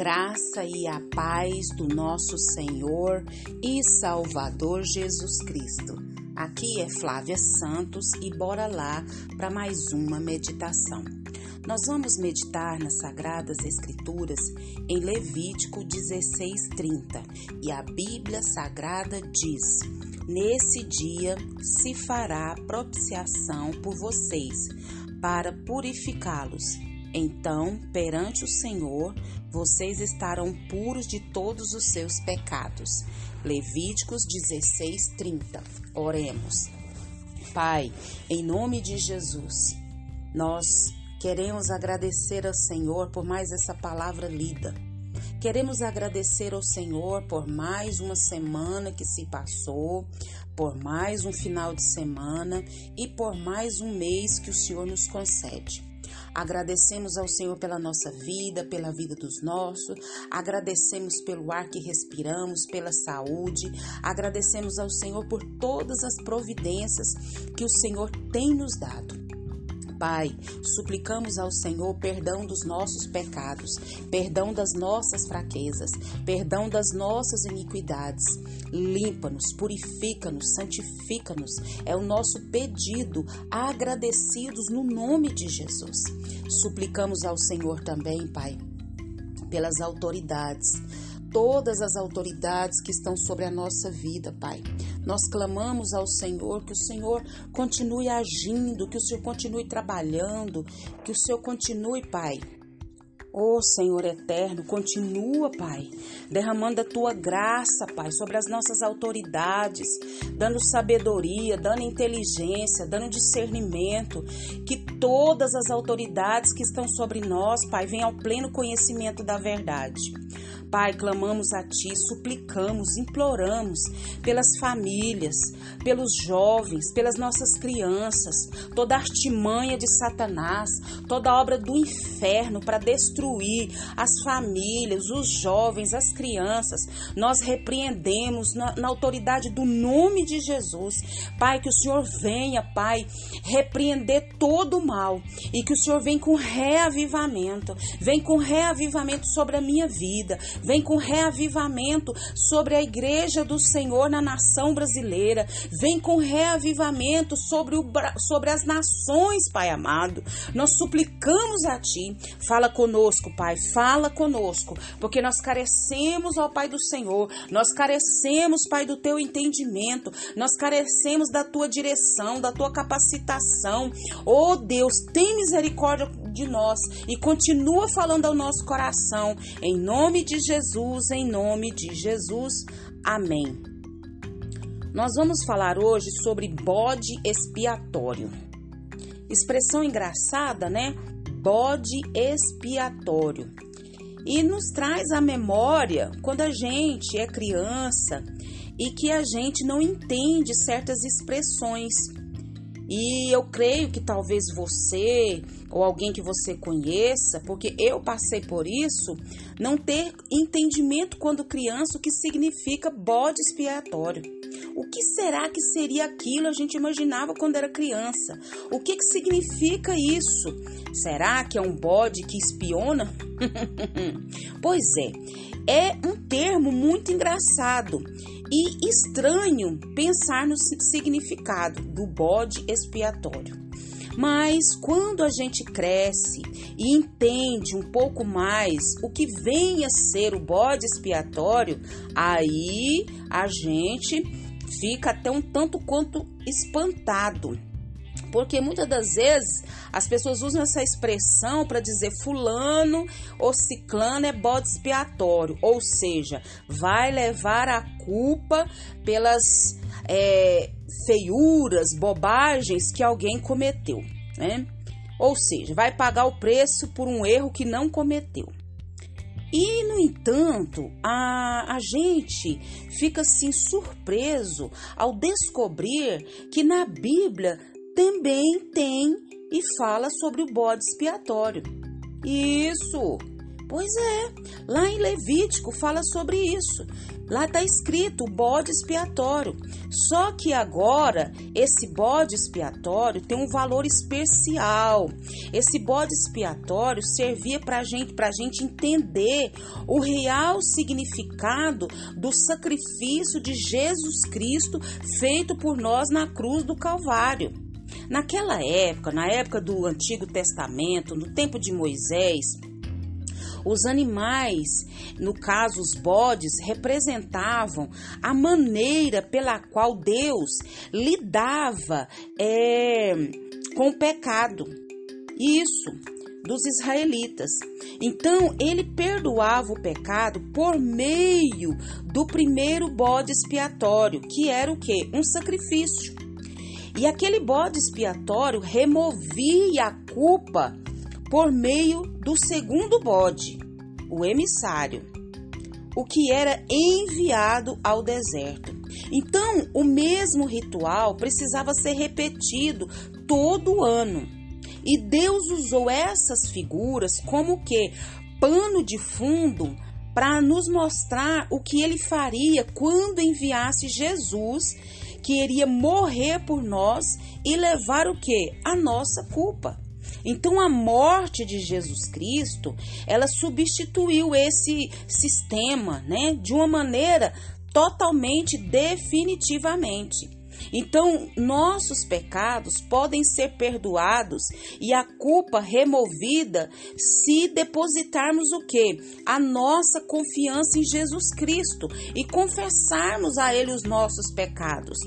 graça e a paz do nosso Senhor e Salvador Jesus Cristo. Aqui é Flávia Santos e bora lá para mais uma meditação. Nós vamos meditar nas Sagradas Escrituras em Levítico 16:30 e a Bíblia Sagrada diz: Nesse dia se fará propiciação por vocês para purificá-los então, perante o Senhor, vocês estarão puros de todos os seus pecados. Levíticos 16, 30. Oremos. Pai, em nome de Jesus, nós queremos agradecer ao Senhor por mais essa palavra lida. Queremos agradecer ao Senhor por mais uma semana que se passou, por mais um final de semana e por mais um mês que o Senhor nos concede. Agradecemos ao Senhor pela nossa vida, pela vida dos nossos, agradecemos pelo ar que respiramos, pela saúde, agradecemos ao Senhor por todas as providências que o Senhor tem nos dado. Pai, suplicamos ao Senhor perdão dos nossos pecados, perdão das nossas fraquezas, perdão das nossas iniquidades. Limpa-nos, purifica-nos, santifica-nos. É o nosso pedido, agradecidos no nome de Jesus. Suplicamos ao Senhor também, Pai, pelas autoridades todas as autoridades que estão sobre a nossa vida, Pai. Nós clamamos ao Senhor que o Senhor continue agindo, que o Senhor continue trabalhando, que o Senhor continue, Pai, Oh Senhor eterno, continua, Pai, derramando a tua graça, Pai, sobre as nossas autoridades, dando sabedoria, dando inteligência, dando discernimento, que todas as autoridades que estão sobre nós, Pai, venham ao pleno conhecimento da verdade. Pai, clamamos a Ti, suplicamos, imploramos pelas famílias, pelos jovens, pelas nossas crianças, toda artimanha de Satanás, toda obra do inferno para destruir as famílias, os jovens, as crianças. Nós repreendemos na, na autoridade do nome de Jesus. Pai, que o Senhor venha, Pai, repreender todo o mal e que o Senhor venha com reavivamento, vem com reavivamento sobre a minha vida, Vem com reavivamento sobre a igreja do Senhor na nação brasileira. Vem com reavivamento sobre, o, sobre as nações, Pai amado. Nós suplicamos a Ti. Fala conosco, Pai. Fala conosco. Porque nós carecemos, ó Pai do Senhor. Nós carecemos, Pai, do Teu entendimento. Nós carecemos da Tua direção, da Tua capacitação. Oh Deus, tem misericórdia de nós e continua falando ao nosso coração. Em nome de Jesus, em nome de Jesus. Amém. Nós vamos falar hoje sobre bode expiatório. Expressão engraçada, né? Bode expiatório. E nos traz a memória quando a gente é criança e que a gente não entende certas expressões. E eu creio que talvez você ou alguém que você conheça, porque eu passei por isso, não ter entendimento quando criança o que significa bode expiatório. O que será que seria aquilo a gente imaginava quando era criança? O que, que significa isso? Será que é um bode que espiona? pois é, é um termo muito engraçado e estranho pensar no significado do bode expiatório. Mas quando a gente cresce e entende um pouco mais o que vem a ser o bode expiatório, aí a gente fica até um tanto quanto espantado. Porque muitas das vezes as pessoas usam essa expressão para dizer fulano ou ciclano é bode expiatório, ou seja, vai levar a culpa pelas é, feiuras, bobagens que alguém cometeu, né? Ou seja, vai pagar o preço por um erro que não cometeu. E, no entanto, a, a gente fica assim surpreso ao descobrir que na Bíblia também tem e fala sobre o bode expiatório. Isso! Pois é, lá em Levítico fala sobre isso. Lá está escrito bode expiatório. Só que agora esse bode expiatório tem um valor especial. Esse bode expiatório servia para gente, a gente entender o real significado do sacrifício de Jesus Cristo feito por nós na cruz do Calvário. Naquela época, na época do Antigo Testamento, no tempo de Moisés, os animais, no caso os bodes, representavam a maneira pela qual Deus lidava é, com o pecado. Isso, dos israelitas. Então, ele perdoava o pecado por meio do primeiro bode expiatório, que era o que? Um sacrifício. E aquele bode expiatório removia a culpa por meio do segundo bode, o emissário, o que era enviado ao deserto. Então, o mesmo ritual precisava ser repetido todo ano. E Deus usou essas figuras como que pano de fundo para nos mostrar o que ele faria quando enviasse Jesus, que iria morrer por nós e levar o que? A nossa culpa. Então a morte de Jesus Cristo, ela substituiu esse sistema, né, de uma maneira totalmente definitivamente. Então, nossos pecados podem ser perdoados e a culpa removida se depositarmos o que? A nossa confiança em Jesus Cristo e confessarmos a Ele os nossos pecados.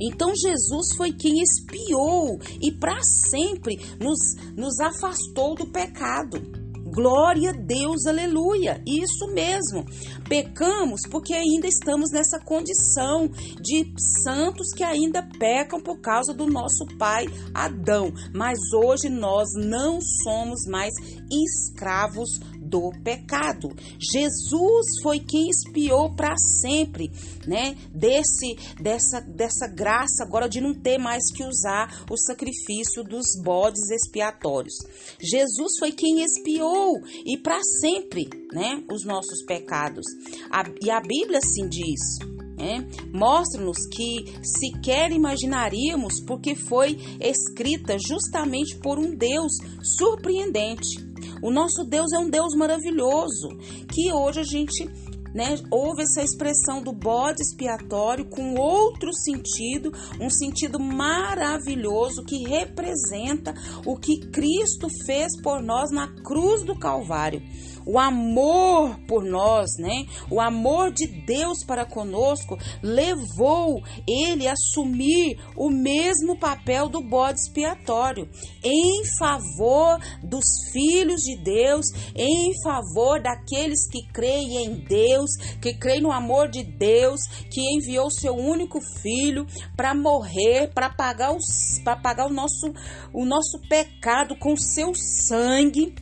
Então Jesus foi quem espiou e para sempre nos, nos afastou do pecado. Glória a Deus, aleluia. Isso mesmo. Pecamos porque ainda estamos nessa condição de santos que ainda pecam por causa do nosso pai Adão. Mas hoje nós não somos mais escravos do pecado. Jesus foi quem espiou para sempre, né? Desse dessa dessa graça agora de não ter mais que usar o sacrifício dos bodes expiatórios. Jesus foi quem expiou e para sempre, né, os nossos pecados. A, e a Bíblia assim diz, né? Mostra-nos que sequer imaginaríamos, porque foi escrita justamente por um Deus surpreendente. O nosso Deus é um Deus maravilhoso, que hoje a gente né, houve essa expressão do bode expiatório com outro sentido, um sentido maravilhoso que representa o que Cristo fez por nós na cruz do Calvário o amor por nós, né? O amor de Deus para conosco levou ele a assumir o mesmo papel do bode expiatório em favor dos filhos de Deus, em favor daqueles que creem em Deus, que creem no amor de Deus, que enviou seu único filho para morrer, para pagar os para pagar o nosso o nosso pecado com seu sangue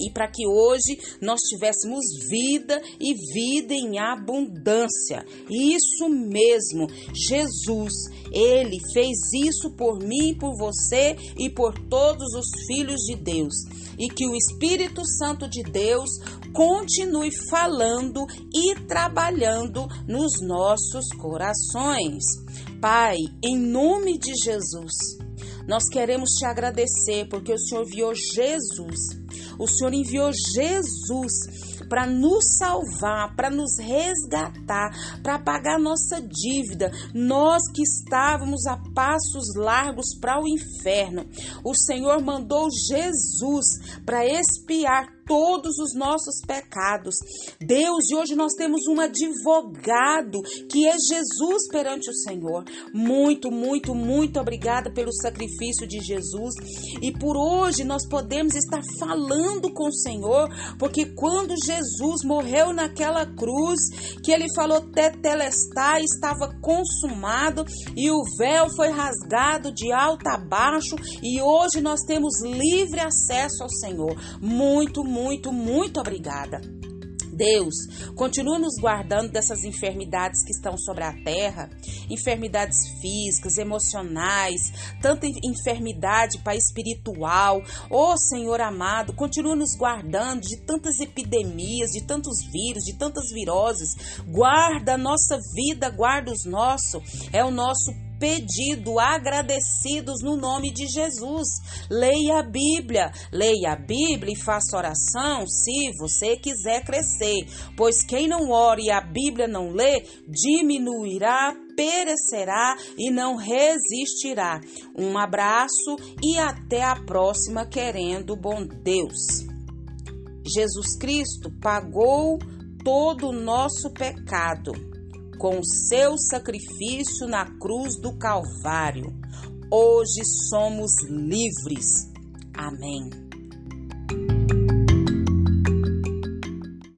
e para que hoje nós tivéssemos vida e vida em abundância. Isso mesmo, Jesus, ele fez isso por mim, por você e por todos os filhos de Deus. E que o Espírito Santo de Deus continue falando e trabalhando nos nossos corações. Pai, em nome de Jesus, nós queremos te agradecer porque o Senhor viu Jesus o Senhor enviou Jesus para nos salvar, para nos resgatar, para pagar nossa dívida. Nós que estávamos a passos largos para o inferno, o Senhor mandou Jesus para expiar todos os nossos pecados. Deus, e hoje nós temos um advogado que é Jesus perante o Senhor. Muito, muito, muito obrigada pelo sacrifício de Jesus e por hoje nós podemos estar falando com o Senhor, porque quando Jesus morreu naquela cruz, que ele falou tetelestai, estava consumado e o véu foi rasgado de alto a baixo e hoje nós temos livre acesso ao Senhor. Muito, muito, muito obrigada. Deus, continua nos guardando dessas enfermidades que estão sobre a terra, enfermidades físicas, emocionais, tanta enfermidade para espiritual. Ô oh, Senhor amado, continua nos guardando de tantas epidemias, de tantos vírus, de tantas viroses. Guarda a nossa vida, guarda os nossos. É o nosso pedido, agradecidos no nome de Jesus. Leia a Bíblia, leia a Bíblia e faça oração se você quiser crescer, pois quem não ora e a Bíblia não lê, diminuirá, perecerá e não resistirá. Um abraço e até a próxima, querendo bom Deus. Jesus Cristo pagou todo o nosso pecado com seu sacrifício na cruz do Calvário. Hoje somos livres. Amém.